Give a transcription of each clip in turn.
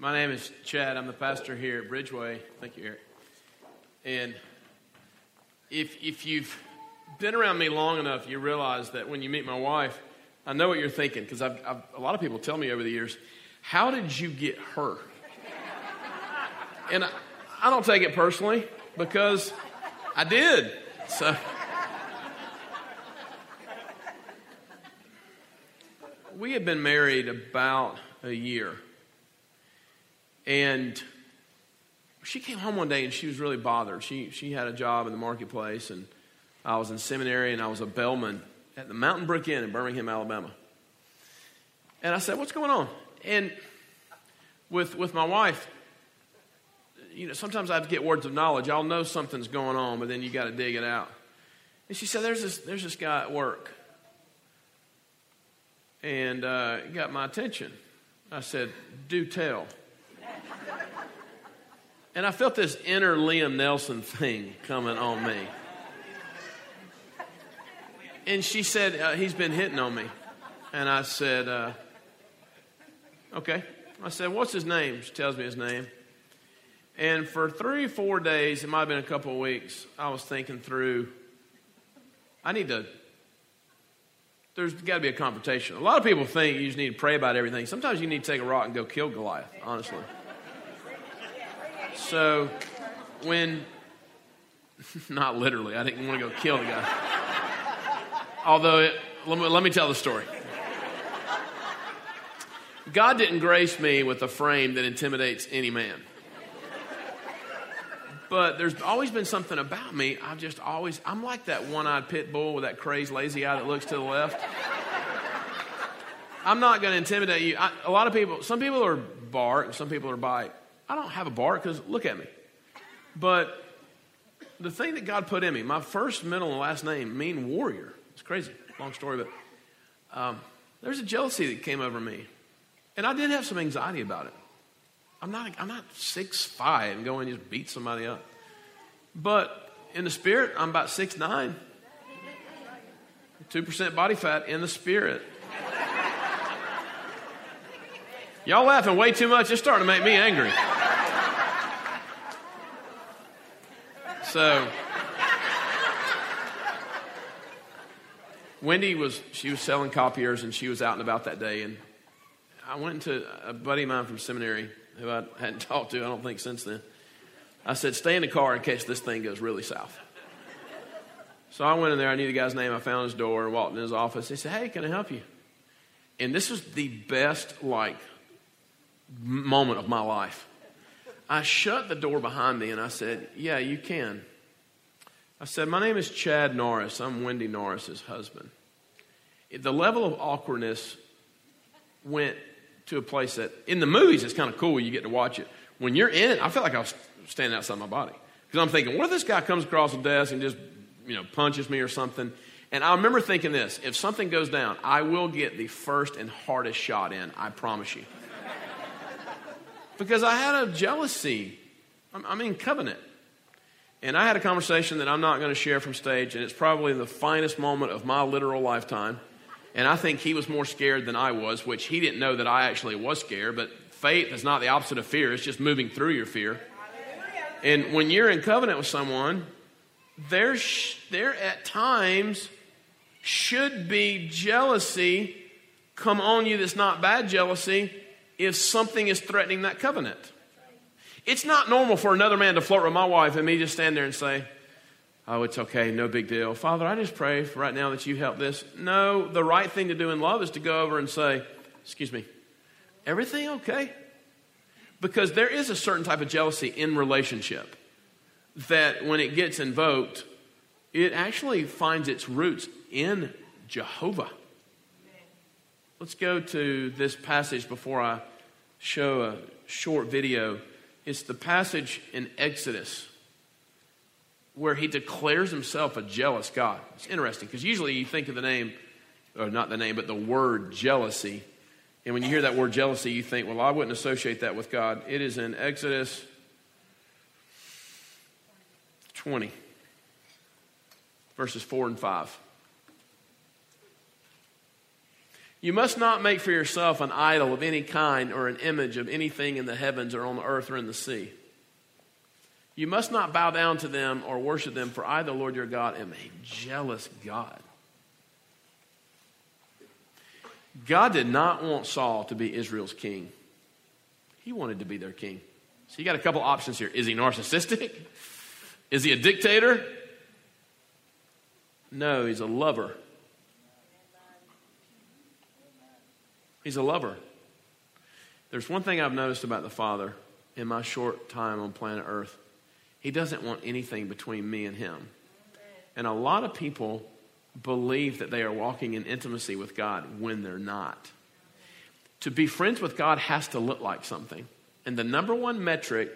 My name is Chad. I'm the pastor here at Bridgeway. Thank you, Eric. And if, if you've been around me long enough, you realize that when you meet my wife, I know what you're thinking because I've, I've, a lot of people tell me over the years, How did you get her? And I, I don't take it personally because I did. So. We had been married about a year. And she came home one day and she was really bothered. She, she had a job in the marketplace, and I was in seminary, and I was a bellman at the Mountain Brook Inn in Birmingham, Alabama. And I said, What's going on? And with, with my wife, you know, sometimes I have to get words of knowledge. I'll know something's going on, but then you got to dig it out. And she said, There's this, there's this guy at work. And uh, got my attention. I said, Do tell. And I felt this inner Liam Neeson thing coming on me. And she said, uh, He's been hitting on me. And I said, uh, Okay. I said, What's his name? She tells me his name. And for three four days, it might have been a couple of weeks, I was thinking through, I need to, there's got to be a confrontation. A lot of people think you just need to pray about everything. Sometimes you need to take a rock and go kill Goliath, honestly. So when, not literally, I didn't want to go kill the guy. Although, it, let, me, let me tell the story. God didn't grace me with a frame that intimidates any man. But there's always been something about me. I've just always, I'm like that one eyed pit bull with that crazed, lazy eye that looks to the left. I'm not going to intimidate you. I, a lot of people, some people are bark, some people are bite. I don't have a bar because look at me. But the thing that God put in me, my first, middle, and last name mean warrior. It's crazy, long story, but um, there's a jealousy that came over me, and I did have some anxiety about it. I'm not, I'm not six five and going and just beat somebody up, but in the spirit, I'm about six nine. Two percent body fat in the spirit. Y'all laughing way too much. It's starting to make me angry. So, Wendy was, she was selling copiers and she was out and about that day. And I went to a buddy of mine from seminary who I hadn't talked to, I don't think, since then. I said, stay in the car in case this thing goes really south. So I went in there. I knew the guy's name. I found his door, and walked in his office. He said, hey, can I help you? And this was the best, like, moment of my life. I shut the door behind me and I said, Yeah, you can. I said, My name is Chad Norris. I'm Wendy Norris's husband. The level of awkwardness went to a place that, in the movies, it's kind of cool. You get to watch it. When you're in it, I feel like I was standing outside my body. Because I'm thinking, what if this guy comes across the desk and just, you know, punches me or something? And I remember thinking this if something goes down, I will get the first and hardest shot in, I promise you because I had a jealousy. I'm, in covenant. And I had a conversation that I'm not going to share from stage, and it's probably the finest moment of my literal lifetime. And I think he was more scared than I was, which he didn't know that I actually was scared. But faith is not the opposite of fear, it's just moving through your fear. And when you're in covenant with someone, there's, there at times should be jealousy come on you that's not bad jealousy if something is threatening that covenant. It's not normal for another man to flirt with my wife and me just stand there and say, Oh, it's okay, no big deal. Father, I just pray right now that you help this. No, the right thing to do in love is to go over and say, Excuse me, everything okay? Because there is a certain type of jealousy in relationship that when it gets invoked, it actually finds its roots in Jehovah. Let's go to this passage before I show a short video. It's the passage in Exodus where he declares himself a jealous God. It's interesting because usually you think of the name, or not the name, but the word jealousy. And when you hear that word jealousy, you think, well, I wouldn't associate that with God. It is in Exodus 20, verses 4 and 5. You must not make for yourself an idol of any kind or an image of anything in the heavens or on the earth or in the sea. You must not bow down to them or worship them, for I, the Lord your God, am a jealous God. God did not want Saul to be Israel's king. He wanted to be their king. So you got a couple options here. Is he narcissistic? Is he a dictator? No, he's a lover. He's a lover. There's one thing I've noticed about the Father in my short time on planet Earth. He doesn't want anything between me and him. And a lot of people believe that they are walking in intimacy with God when they're not. To be friends with God has to look like something. And the number one metric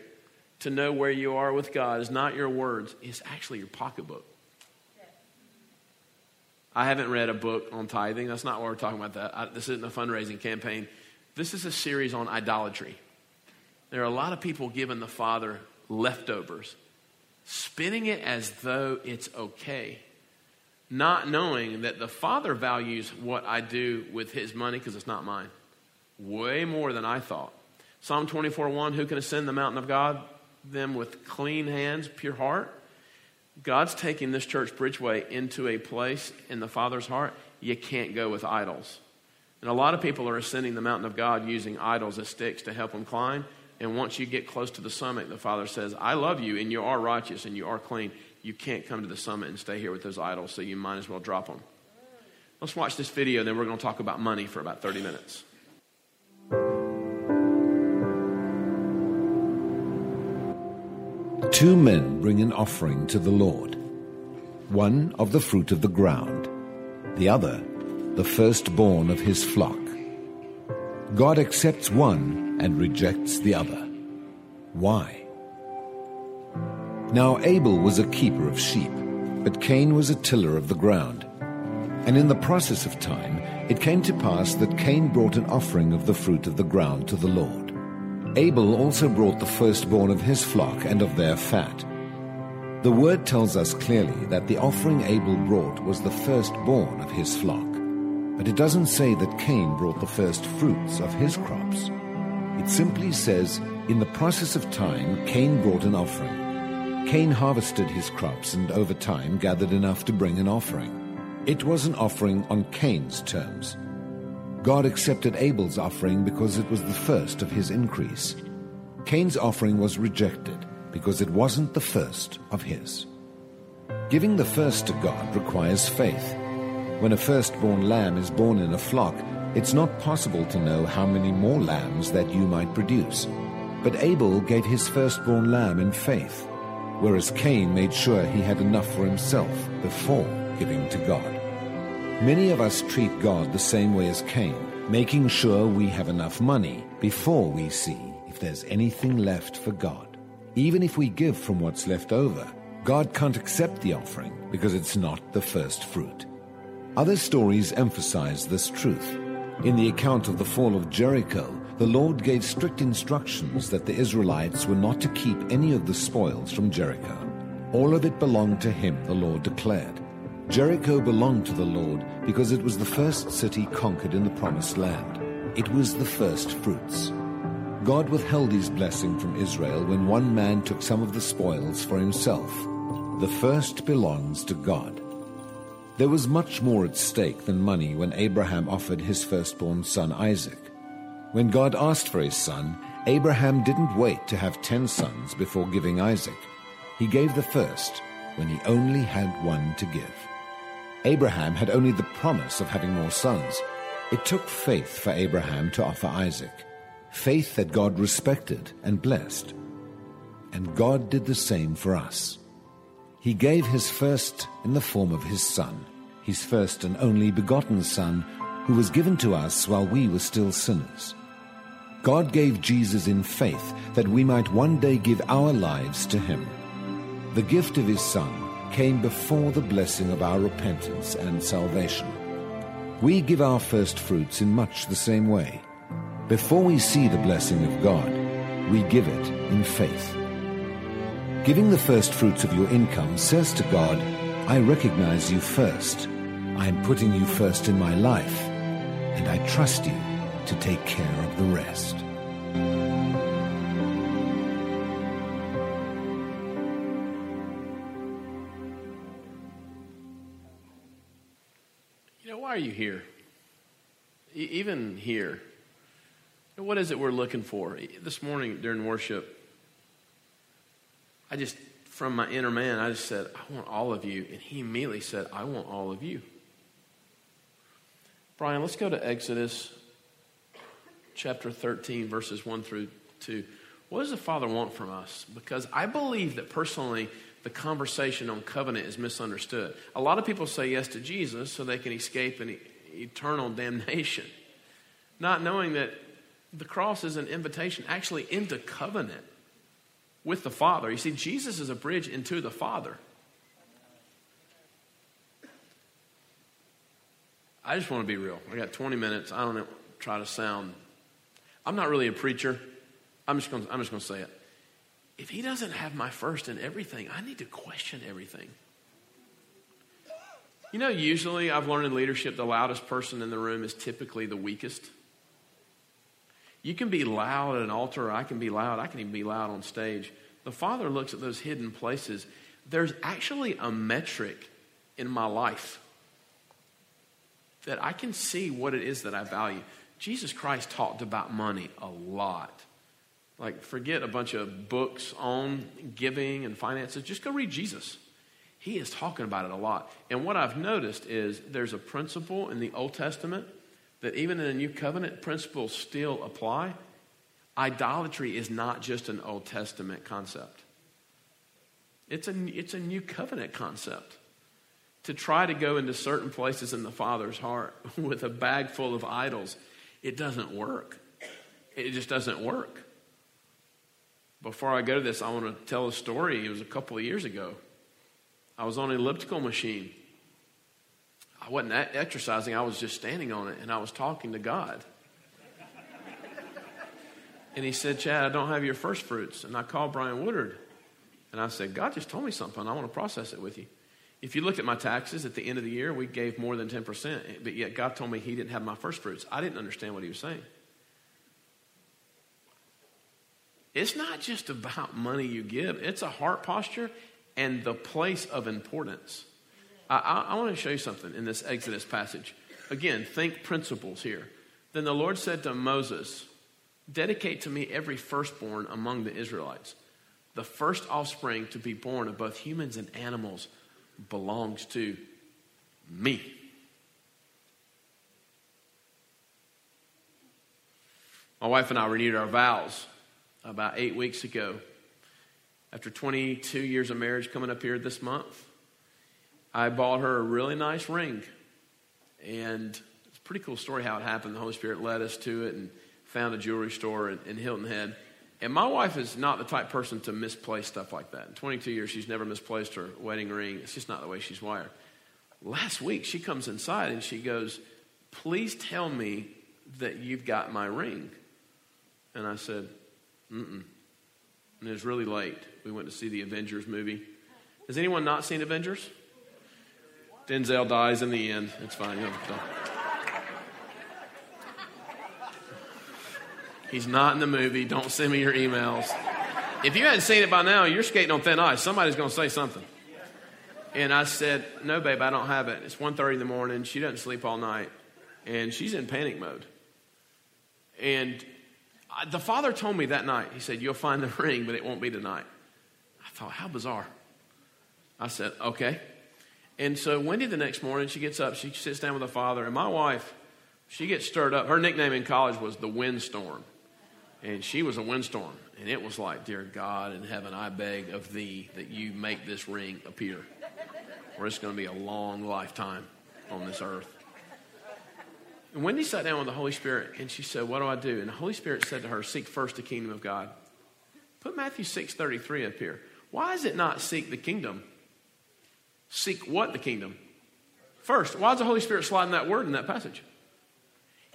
to know where you are with God is not your words, it's actually your pocketbook. I haven't read a book on tithing. That's not why we're talking about that. I, this isn't a fundraising campaign. This is a series on idolatry. There are a lot of people giving the Father leftovers, spinning it as though it's okay, not knowing that the Father values what I do with His money because it's not mine way more than I thought. Psalm 24 1 Who can ascend the mountain of God? Them with clean hands, pure heart. God's taking this church Bridgeway into a place in the Father's heart you can't go with idols. And a lot of people are ascending the mountain of God using idols as sticks to help them climb. And once you get close to the summit, the Father says, I love you and you are righteous and you are clean. You can't come to the summit and stay here with those idols, so you might as well drop them. Let's watch this video, and then we're going to talk about money for about 30 minutes. Two men bring an offering to the Lord one of the fruit of the ground, the other the firstborn of his flock. God accepts one and rejects the other. Why? Now Abel was a keeper of sheep, but Cain was a tiller of the ground. And in the process of time, it came to pass that Cain brought an offering of the fruit of the ground to the Lord. Abel also brought the firstborn of his flock and of their fat. The word tells us clearly that the offering Abel brought was the firstborn of his flock. But it doesn't say that Cain brought the first fruits of his crops. It simply says, in the process of time, Cain brought an offering. Cain harvested his crops and over time gathered enough to bring an offering. It was an offering on Cain's terms. God accepted Abel's offering because it was the first of his increase. Cain's offering was rejected because it wasn't the first of his. Giving the first to God requires faith. When a firstborn lamb is born in a flock, it's not possible to know how many more lambs that you might produce. But Abel gave his firstborn lamb in faith, whereas Cain made sure he had enough for himself before giving to God. Many of us treat God the same way as Cain, making sure we have enough money before we see if there's anything left for God. Even if we give from what's left over, God can't accept the offering because it's not the first fruit. Other stories emphasize this truth. In the account of the fall of Jericho, the Lord gave strict instructions that the Israelites were not to keep any of the spoils from Jericho. All of it belonged to him, the Lord declared. Jericho belonged to the Lord because it was the first city conquered in the Promised Land. It was the first fruits. God withheld his blessing from Israel when one man took some of the spoils for himself. The first belongs to God. There was much more at stake than money when Abraham offered his firstborn son Isaac. When God asked for his son, Abraham didn't wait to have ten sons before giving Isaac. He gave the first when he only had one to give. Abraham had only the promise of having more sons. It took faith for Abraham to offer Isaac, faith that God respected and blessed. And God did the same for us. He gave his first in the form of his Son, his first and only begotten Son, who was given to us while we were still sinners. God gave Jesus in faith that we might one day give our lives to him. The gift of his Son came before the blessing of our repentance and salvation. We give our first fruits in much the same way. Before we see the blessing of God, we give it in faith. Giving the first fruits of your income says to God, I recognize you first. I am putting you first in my life. and I trust you to take care of the rest. Are you here? E- even here. What is it we're looking for? This morning during worship, I just, from my inner man, I just said, I want all of you. And he immediately said, I want all of you. Brian, let's go to Exodus chapter 13, verses 1 through 2. What does the Father want from us? Because I believe that personally, the conversation on covenant is misunderstood. A lot of people say yes to Jesus so they can escape an eternal damnation, not knowing that the cross is an invitation actually into covenant with the Father. You see, Jesus is a bridge into the Father. I just want to be real. I got 20 minutes. I don't try to sound. I'm not really a preacher. I'm just going. To, say it. If he doesn't have my first in everything, I need to question everything. You know, usually I've learned in leadership, the loudest person in the room is typically the weakest. You can be loud at an altar. I can be loud. I can even be loud on stage. The Father looks at those hidden places. There's actually a metric in my life that I can see what it is that I value. Jesus Christ talked about money a lot. Like, forget a bunch of books on giving and finances. Just go read Jesus. He is talking about it a lot. And what I've noticed is there's a principle in the Old Testament that even in the New Covenant, principles still apply. Idolatry is not just an Old Testament concept, it's a, it's a New Covenant concept to try to go into certain places in the Father's heart with a bag full of idols, it doesn't work. It just doesn't work. Before I go to this, I want to tell a story. It was a couple of years ago. I was on an elliptical machine. I wasn't exercising, I was just standing on it, and I was talking to God. And he said, Chad, I don't have your first fruits. And I called Brian Woodard. And I said, God just told me something. I want to process it with you. If you looked at my taxes at the end of the year, we gave more than 10%, but yet God told me He didn't have my first fruits. I didn't understand what He was saying. It's not just about money you give, it's a heart posture and the place of importance. I, I, I want to show you something in this Exodus passage. Again, think principles here. Then the Lord said to Moses, Dedicate to me every firstborn among the Israelites. The first offspring to be born of both humans and animals belongs to me. My wife and I renewed our vows about eight weeks ago. After 22 years of marriage coming up here this month, I bought her a really nice ring. And it's a pretty cool story how it happened. The Holy Spirit led us to it and found a jewelry store in, in Hilton Head. And my wife is not the type person to misplace stuff like that. In 22 years, she's never misplaced her wedding ring. It's just not the way she's wired. Last week, she comes inside and she goes, Please tell me that you've got my ring. And I said, Mm-mm. And it was really late. We went to see the Avengers movie. Has anyone not seen Avengers? Denzel dies in the end. It's fine. He's not in the movie. Don't send me your emails. If you hadn't seen it by now, you're skating on thin ice. Somebody's going to say something. And I said, "No, babe, I don't have it. It's 1.30 in the morning. She doesn't sleep all night, and she's in panic mode." And the father told me that night. He said, "You'll find the ring, but it won't be tonight." I thought, "How bizarre." I said, "Okay." And so Wendy, the next morning, she gets up. She sits down with the father, and my wife, she gets stirred up. Her nickname in college was the windstorm and she was a windstorm. And it was like, Dear God in heaven, I beg of thee that you make this ring appear, or it's going to be a long lifetime on this earth. And Wendy sat down with the Holy Spirit and she said, What do I do? And the Holy Spirit said to her, Seek first the kingdom of God. Put Matthew 6 33 up here. Why is it not seek the kingdom? Seek what the kingdom? First. Why is the Holy Spirit sliding that word in that passage?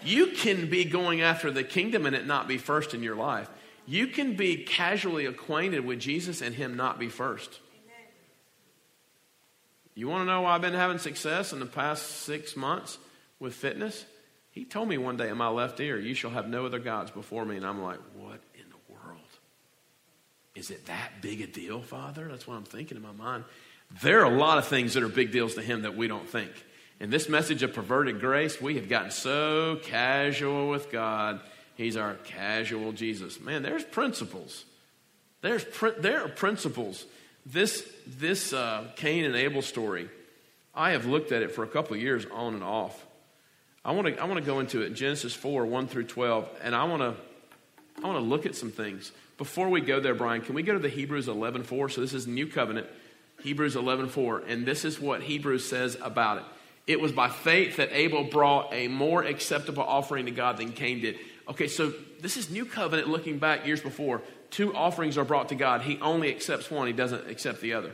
You can be going after the kingdom and it not be first in your life. You can be casually acquainted with Jesus and him not be first. You want to know why I've been having success in the past six months with fitness? He told me one day in my left ear, You shall have no other gods before me. And I'm like, What in the world? Is it that big a deal, Father? That's what I'm thinking in my mind. There are a lot of things that are big deals to him that we don't think. In this message of perverted grace, we have gotten so casual with God. He's our casual Jesus. Man, there's principles. There's there are principles. This this uh, Cain and Abel story, I have looked at it for a couple of years on and off. I want to I want to go into it Genesis four one through twelve, and I want to I want to look at some things before we go there. Brian, can we go to the Hebrews eleven four? So this is New Covenant, Hebrews eleven four, and this is what Hebrews says about it. It was by faith that Abel brought a more acceptable offering to God than Cain did. Okay, so this is New Covenant looking back years before. Two offerings are brought to God. He only accepts one, he doesn't accept the other.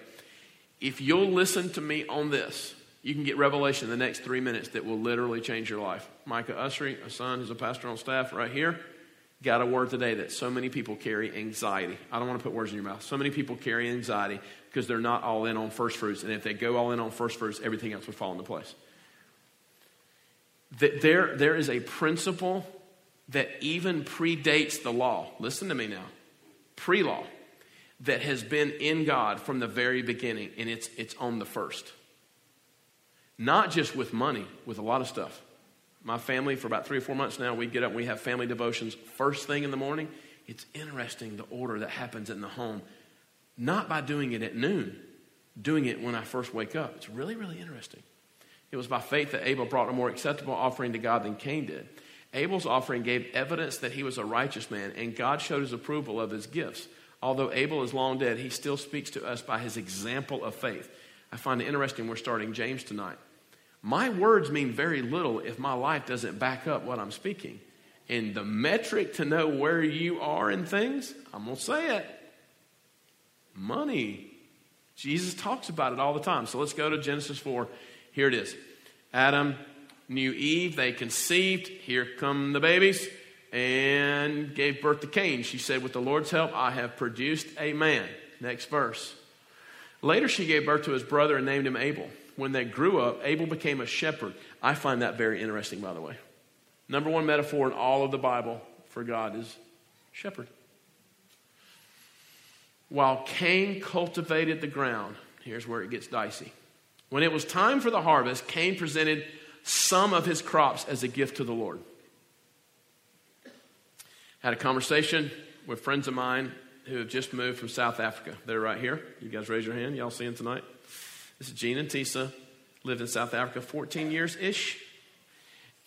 If you'll listen to me on this, you can get revelation in the next three minutes that will literally change your life. Micah Usry, a son who's a pastor on staff right here, got a word today that so many people carry anxiety. I don't want to put words in your mouth. So many people carry anxiety because they're not all in on first fruits. And if they go all in on first fruits, everything else would fall into place. There, there is a principle that even predates the law. Listen to me now. Pre law. That has been in God from the very beginning, and it's, it's on the first. Not just with money, with a lot of stuff. My family, for about three or four months now, we get up, we have family devotions first thing in the morning. It's interesting the order that happens in the home. Not by doing it at noon, doing it when I first wake up. It's really, really interesting. It was by faith that Abel brought a more acceptable offering to God than Cain did. Abel's offering gave evidence that he was a righteous man, and God showed his approval of his gifts. Although Abel is long dead, he still speaks to us by his example of faith. I find it interesting we're starting James tonight. My words mean very little if my life doesn't back up what I'm speaking. And the metric to know where you are in things, I'm going to say it money. Jesus talks about it all the time. So let's go to Genesis 4. Here it is Adam knew Eve, they conceived. Here come the babies. And gave birth to Cain. She said, With the Lord's help, I have produced a man. Next verse. Later, she gave birth to his brother and named him Abel. When they grew up, Abel became a shepherd. I find that very interesting, by the way. Number one metaphor in all of the Bible for God is shepherd. While Cain cultivated the ground, here's where it gets dicey. When it was time for the harvest, Cain presented some of his crops as a gift to the Lord. Had a conversation with friends of mine who have just moved from South Africa. They're right here. You guys raise your hand. Y'all see them tonight? This is Gene and Tisa. Lived in South Africa 14 years ish.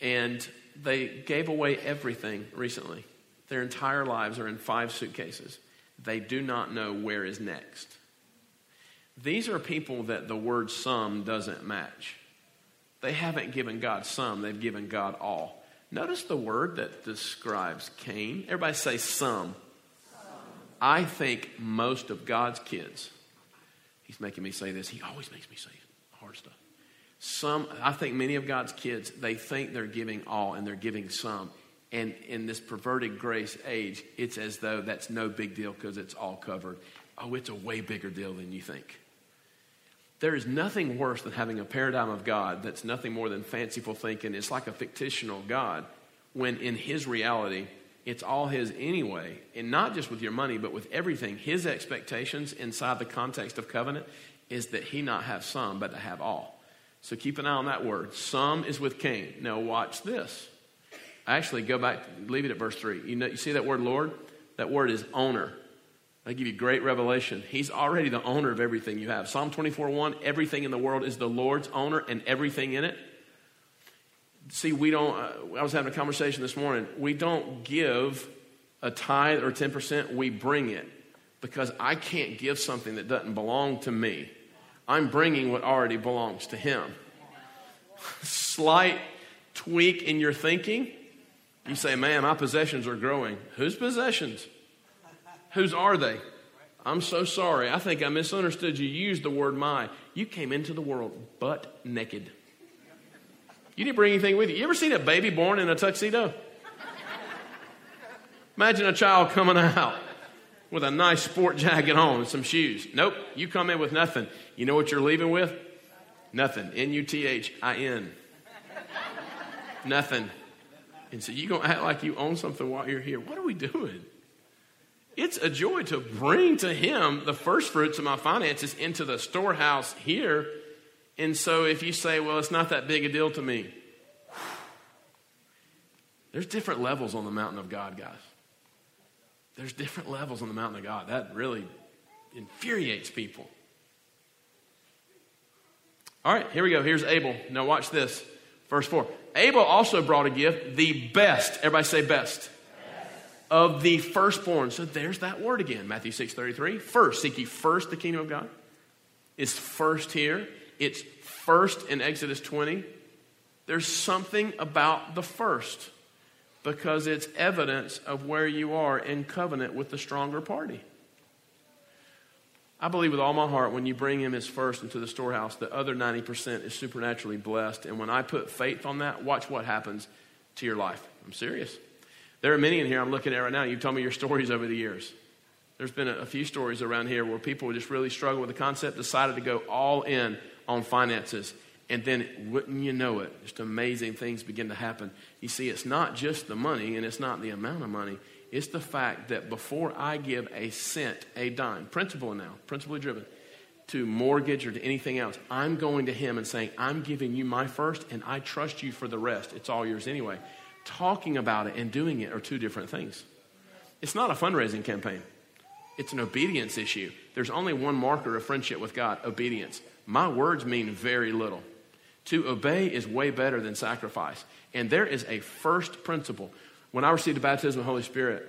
And they gave away everything recently. Their entire lives are in five suitcases. They do not know where is next. These are people that the word some doesn't match. They haven't given God some, they've given God all. Notice the word that describes Cain. Everybody say some. I think most of God's kids, he's making me say this, he always makes me say hard stuff. Some, I think many of God's kids, they think they're giving all and they're giving some. And in this perverted grace age, it's as though that's no big deal because it's all covered. Oh, it's a way bigger deal than you think. There is nothing worse than having a paradigm of God that's nothing more than fanciful thinking. It's like a fictional God when in His reality, it's all His anyway. And not just with your money, but with everything. His expectations inside the context of covenant is that He not have some, but to have all. So keep an eye on that word. Some is with Cain. Now watch this. Actually, go back, leave it at verse 3. You, know, you see that word Lord? That word is owner. I give you great revelation. He's already the owner of everything you have. Psalm 24 1 everything in the world is the Lord's owner and everything in it. See, we don't, uh, I was having a conversation this morning. We don't give a tithe or 10%, we bring it because I can't give something that doesn't belong to me. I'm bringing what already belongs to Him. Slight tweak in your thinking. You say, man, my possessions are growing. Whose possessions? Whose are they? I'm so sorry. I think I misunderstood you. Used the word my. You came into the world butt naked. You didn't bring anything with you. You ever seen a baby born in a tuxedo? Imagine a child coming out with a nice sport jacket on and some shoes. Nope, you come in with nothing. You know what you're leaving with? Nothing. N U T H I N. Nothing. And so you're going to act like you own something while you're here. What are we doing? It's a joy to bring to him the first fruits of my finances into the storehouse here. And so if you say, well, it's not that big a deal to me, there's different levels on the mountain of God, guys. There's different levels on the mountain of God. That really infuriates people. All right, here we go. Here's Abel. Now watch this. Verse 4. Abel also brought a gift, the best. Everybody say best. Of the firstborn. So there's that word again. Matthew 6 33. First. Seek ye first the kingdom of God. It's first here. It's first in Exodus 20. There's something about the first because it's evidence of where you are in covenant with the stronger party. I believe with all my heart when you bring him as first into the storehouse, the other 90% is supernaturally blessed. And when I put faith on that, watch what happens to your life. I'm serious. There are many in here I'm looking at right now. You've told me your stories over the years. There's been a, a few stories around here where people just really struggle with the concept, decided to go all in on finances. And then, wouldn't you know it, just amazing things begin to happen. You see, it's not just the money and it's not the amount of money, it's the fact that before I give a cent, a dime, principle now, principally driven, to mortgage or to anything else, I'm going to him and saying, I'm giving you my first and I trust you for the rest. It's all yours anyway. Talking about it and doing it are two different things. It's not a fundraising campaign, it's an obedience issue. There's only one marker of friendship with God obedience. My words mean very little. To obey is way better than sacrifice. And there is a first principle. When I received the baptism of the Holy Spirit,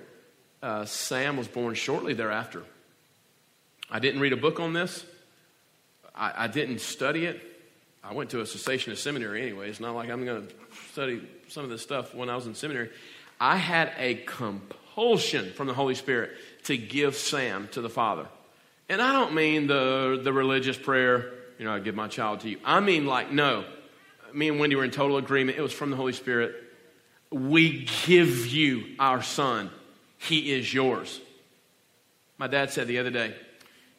uh, Sam was born shortly thereafter. I didn't read a book on this. I, I didn't study it. I went to a cessationist seminary anyway. It's not like I'm going to study some of this stuff when I was in seminary. I had a compulsion from the Holy Spirit to give Sam to the Father. And I don't mean the, the religious prayer, you know, I give my child to you. I mean, like, no. Me and Wendy were in total agreement. It was from the Holy Spirit. We give you our son. He is yours. My dad said the other day,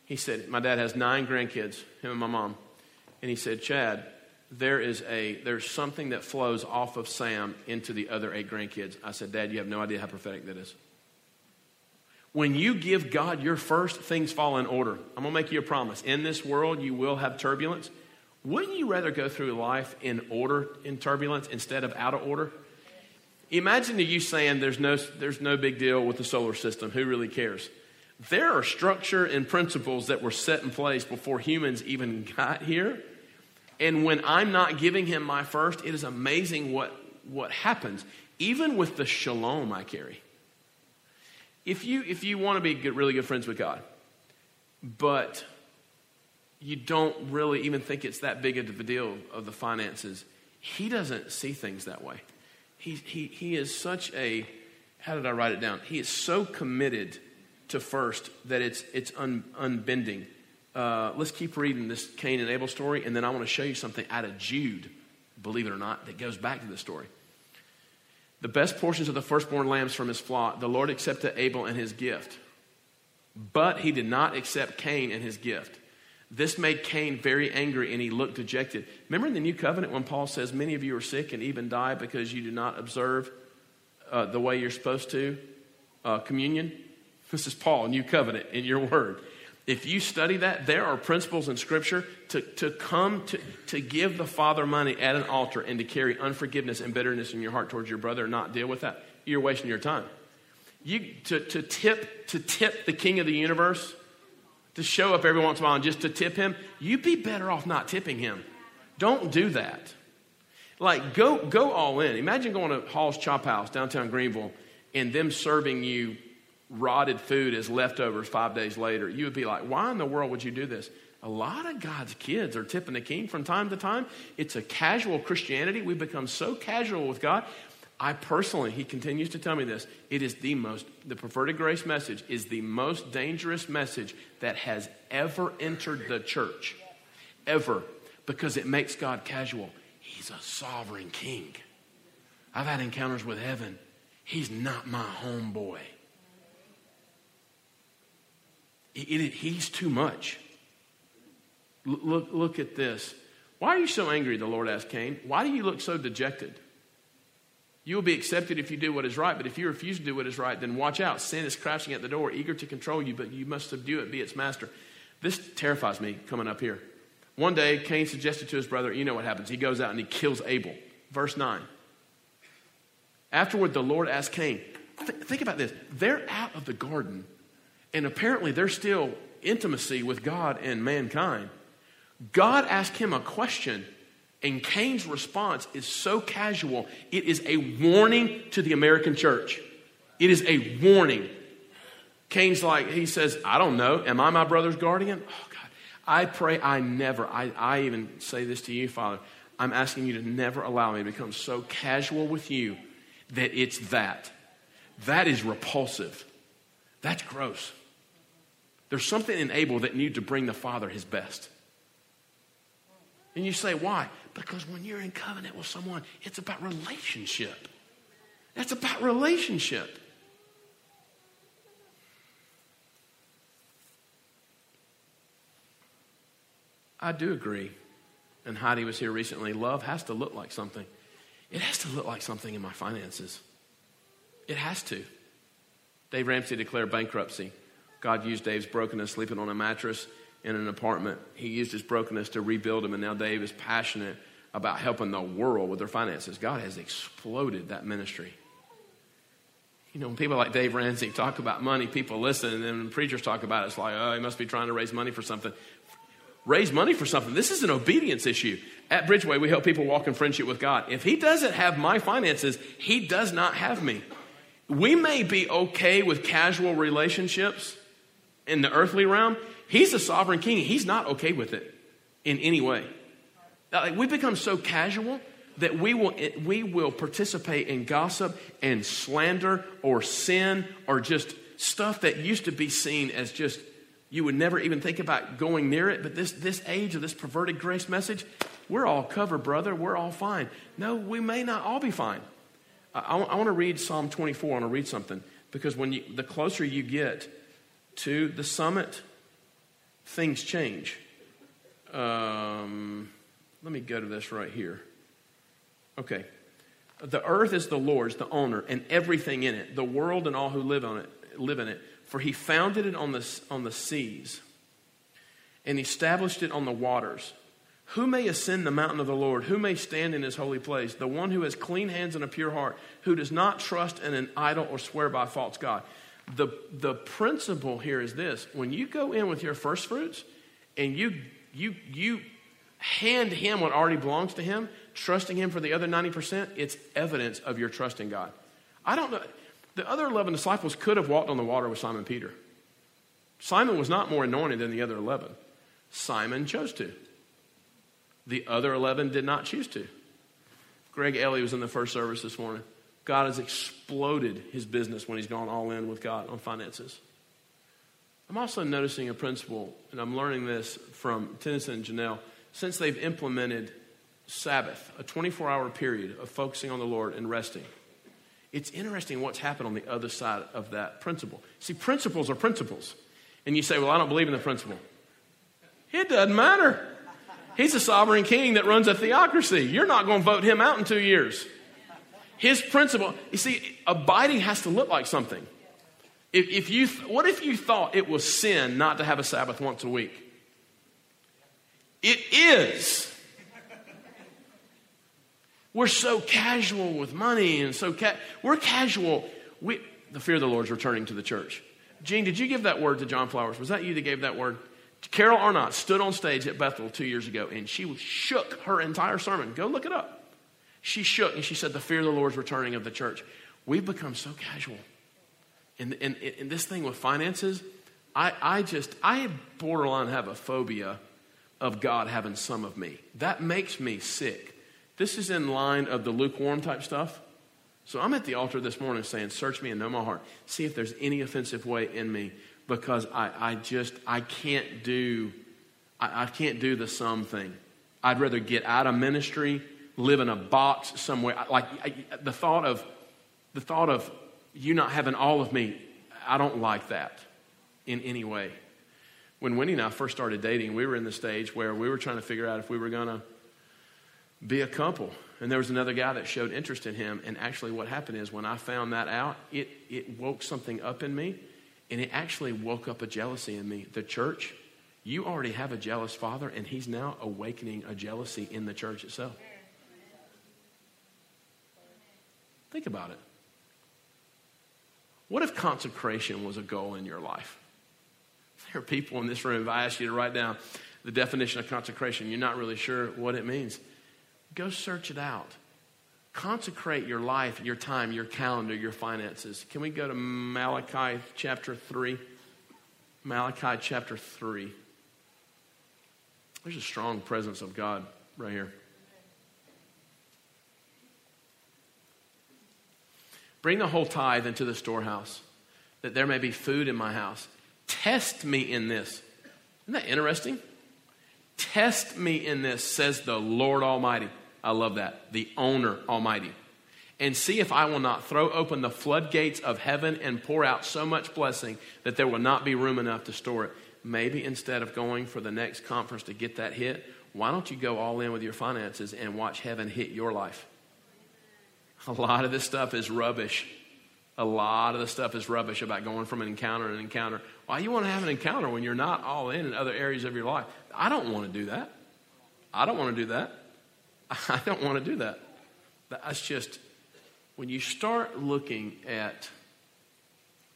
he said, my dad has nine grandkids, him and my mom. And he said, Chad, there is a there's something that flows off of Sam into the other eight grandkids. I said, Dad, you have no idea how prophetic that is. When you give God your first, things fall in order. I'm gonna make you a promise. In this world, you will have turbulence. Wouldn't you rather go through life in order, in turbulence, instead of out of order? Imagine you saying there's no, there's no big deal with the solar system. Who really cares? There are structure and principles that were set in place before humans even got here. And when I'm not giving him my first, it is amazing what, what happens, even with the shalom I carry. If you, if you want to be good, really good friends with God, but you don't really even think it's that big of a deal of the finances, he doesn't see things that way. He, he, he is such a, how did I write it down? He is so committed to first that it's, it's un, unbending. Uh, let's keep reading this Cain and Abel story, and then I want to show you something out of Jude, believe it or not, that goes back to the story. The best portions of the firstborn lambs from his flock, the Lord accepted Abel and his gift, but he did not accept Cain and his gift. This made Cain very angry and he looked dejected. Remember in the new covenant when Paul says, Many of you are sick and even die because you do not observe uh, the way you're supposed to uh, communion? This is Paul, new covenant in your word. If you study that, there are principles in Scripture to, to come to, to give the Father money at an altar and to carry unforgiveness and bitterness in your heart towards your brother and not deal with that. You're wasting your time. You, to, to, tip, to tip the King of the universe to show up every once in a while and just to tip him, you'd be better off not tipping him. Don't do that. Like, go, go all in. Imagine going to Hall's Chop House, downtown Greenville, and them serving you rotted food as leftovers five days later. You would be like, why in the world would you do this? A lot of God's kids are tipping the king from time to time. It's a casual Christianity. We've become so casual with God. I personally, he continues to tell me this, it is the most, the perverted grace message is the most dangerous message that has ever entered the church. Ever. Because it makes God casual. He's a sovereign king. I've had encounters with heaven. He's not my homeboy. It, it, he's too much. L- look, look at this. Why are you so angry? The Lord asked Cain. Why do you look so dejected? You will be accepted if you do what is right, but if you refuse to do what is right, then watch out. Sin is crashing at the door, eager to control you, but you must subdue it, be its master. This terrifies me coming up here. One day, Cain suggested to his brother, you know what happens. He goes out and he kills Abel. Verse 9. Afterward, the Lord asked Cain, th- think about this. They're out of the garden, and apparently there's still intimacy with God and mankind. God asked him a question and Cain's response is so casual, it is a warning to the American church. It is a warning. Cain's like, he says, I don't know. Am I my brother's guardian? Oh, God. I pray I never, I, I even say this to you, Father. I'm asking you to never allow me to become so casual with you that it's that. That is repulsive. That's gross. There's something in Abel that needs to bring the Father his best. And you say, why? Because when you're in covenant with someone, it's about relationship. That's about relationship. I do agree. And Heidi was here recently. Love has to look like something. It has to look like something in my finances. It has to. Dave Ramsey declared bankruptcy. God used Dave's brokenness, sleeping on a mattress in an apartment. He used his brokenness to rebuild him, and now Dave is passionate about helping the world with their finances. God has exploded that ministry. You know, when people like Dave Ramsey talk about money, people listen, and then when preachers talk about it, it's like, oh, he must be trying to raise money for something. Raise money for something. This is an obedience issue. At Bridgeway, we help people walk in friendship with God. If He doesn't have my finances, He does not have me. We may be okay with casual relationships in the earthly realm. He's the sovereign king. He's not okay with it in any way. Like we become so casual that we will, we will participate in gossip and slander or sin or just stuff that used to be seen as just you would never even think about going near it. But this, this age of this perverted grace message, we're all covered, brother. We're all fine. No, we may not all be fine. I, I, want to read Psalm 24. I want to read something because when you, the closer you get to the summit, things change. Um, let me go to this right here. Okay. The earth is the Lord's, the owner, and everything in it, the world and all who live on it, live in it. For he founded it on the, on the seas and established it on the waters. Who may ascend the mountain of the Lord? Who may stand in his holy place? The one who has clean hands and a pure heart, who does not trust in an idol or swear by false God. The, the principle here is this when you go in with your first fruits and you, you, you hand him what already belongs to him, trusting him for the other 90%, it's evidence of your trust in God. I don't know. The other 11 disciples could have walked on the water with Simon Peter. Simon was not more anointed than the other 11. Simon chose to. The other 11 did not choose to. Greg Ellie was in the first service this morning. God has exploded his business when he's gone all in with God on finances. I'm also noticing a principle, and I'm learning this from Tennyson and Janelle since they've implemented Sabbath, a 24 hour period of focusing on the Lord and resting. It's interesting what's happened on the other side of that principle. See, principles are principles. And you say, Well, I don't believe in the principle. It doesn't matter. He's a sovereign king that runs a theocracy. You're not going to vote him out in two years. His principle, you see, abiding has to look like something. If, if you, what if you thought it was sin not to have a Sabbath once a week? It is. We're so casual with money and so ca- we're casual. We, the fear of the Lord is returning to the church. Gene, did you give that word to John Flowers? Was that you that gave that word? Carol Arnott stood on stage at Bethel two years ago and she shook her entire sermon. Go look it up. She shook and she said, The fear of the Lord's returning of the church. We've become so casual. And, and, and this thing with finances, I, I just, I borderline have a phobia of God having some of me. That makes me sick. This is in line of the lukewarm type stuff. So I'm at the altar this morning saying, Search me and know my heart. See if there's any offensive way in me because I, I just, I can't do, I, I can't do the some thing. I'd rather get out of ministry, live in a box somewhere. Like I, the thought of, the thought of you not having all of me, I don't like that in any way when Wendy and I first started dating, we were in the stage where we were trying to figure out if we were going to be a couple. And there was another guy that showed interest in him. And actually, what happened is when I found that out, it, it woke something up in me. And it actually woke up a jealousy in me. The church, you already have a jealous father, and he's now awakening a jealousy in the church itself. Think about it. What if consecration was a goal in your life? There are people in this room, if I ask you to write down the definition of consecration, you're not really sure what it means. Go search it out. Consecrate your life, your time, your calendar, your finances. Can we go to Malachi chapter 3? Malachi chapter 3. There's a strong presence of God right here. Bring the whole tithe into the storehouse, that there may be food in my house. Test me in this. Isn't that interesting? Test me in this, says the Lord Almighty. I love that. The owner Almighty. And see if I will not throw open the floodgates of heaven and pour out so much blessing that there will not be room enough to store it. Maybe instead of going for the next conference to get that hit, why don't you go all in with your finances and watch heaven hit your life? A lot of this stuff is rubbish. A lot of the stuff is rubbish about going from an encounter to an encounter. Why you want to have an encounter when you're not all in in other areas of your life? I don't want to do that. I don't want to do that. I don't want to do that. That's just when you start looking at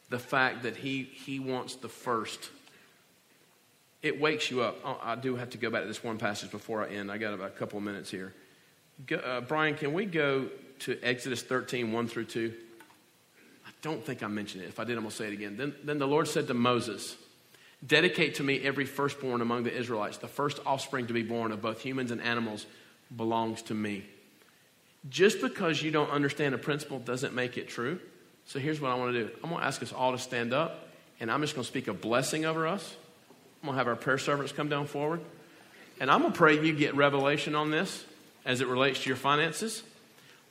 the fact that he he wants the first it wakes you up. Oh, I do have to go back to this one passage before I end. I got about a couple of minutes here. Go, uh, Brian, can we go to Exodus 13, 1 through 2? I don't think I mentioned it. If I did, I'm going to say it again. Then, then the Lord said to Moses, Dedicate to me every firstborn among the Israelites. The first offspring to be born of both humans and animals belongs to me. Just because you don't understand a principle doesn't make it true. So here's what I want to do I'm going to ask us all to stand up, and I'm just going to speak a blessing over us. I'm going to have our prayer servants come down forward. And I'm going to pray you get revelation on this as it relates to your finances.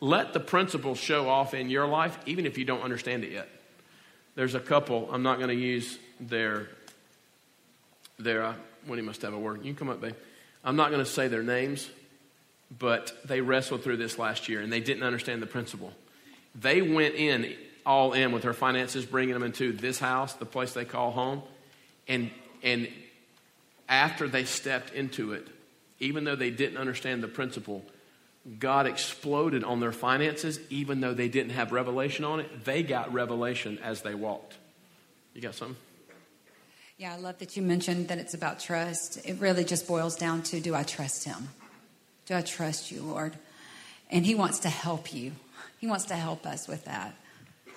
Let the principle show off in your life, even if you don't understand it yet. There's a couple, I'm not going to use their, their, uh, he must have a word. You can come up, babe. I'm not going to say their names, but they wrestled through this last year and they didn't understand the principle. They went in all in with their finances, bringing them into this house, the place they call home. And, and after they stepped into it, even though they didn't understand the principle, God exploded on their finances, even though they didn't have revelation on it. They got revelation as they walked. You got something? Yeah, I love that you mentioned that it's about trust. It really just boils down to do I trust Him? Do I trust you, Lord? And He wants to help you, He wants to help us with that.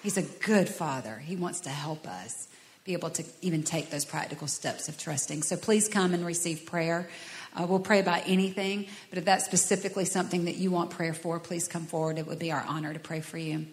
He's a good Father, He wants to help us be able to even take those practical steps of trusting. So please come and receive prayer. Uh, we'll pray about anything, but if that's specifically something that you want prayer for, please come forward. It would be our honor to pray for you.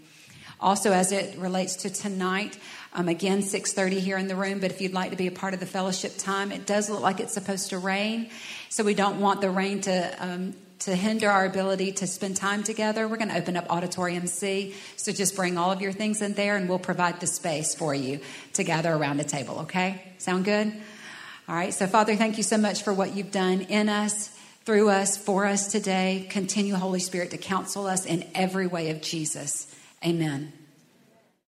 Also, as it relates to tonight, um, again, 6.30 here in the room, but if you'd like to be a part of the fellowship time, it does look like it's supposed to rain, so we don't want the rain to um, to hinder our ability to spend time together, we're going to open up Auditorium C. So just bring all of your things in there and we'll provide the space for you to gather around a table, okay? Sound good? All right, so Father, thank you so much for what you've done in us, through us, for us today. Continue, Holy Spirit, to counsel us in every way of Jesus. Amen.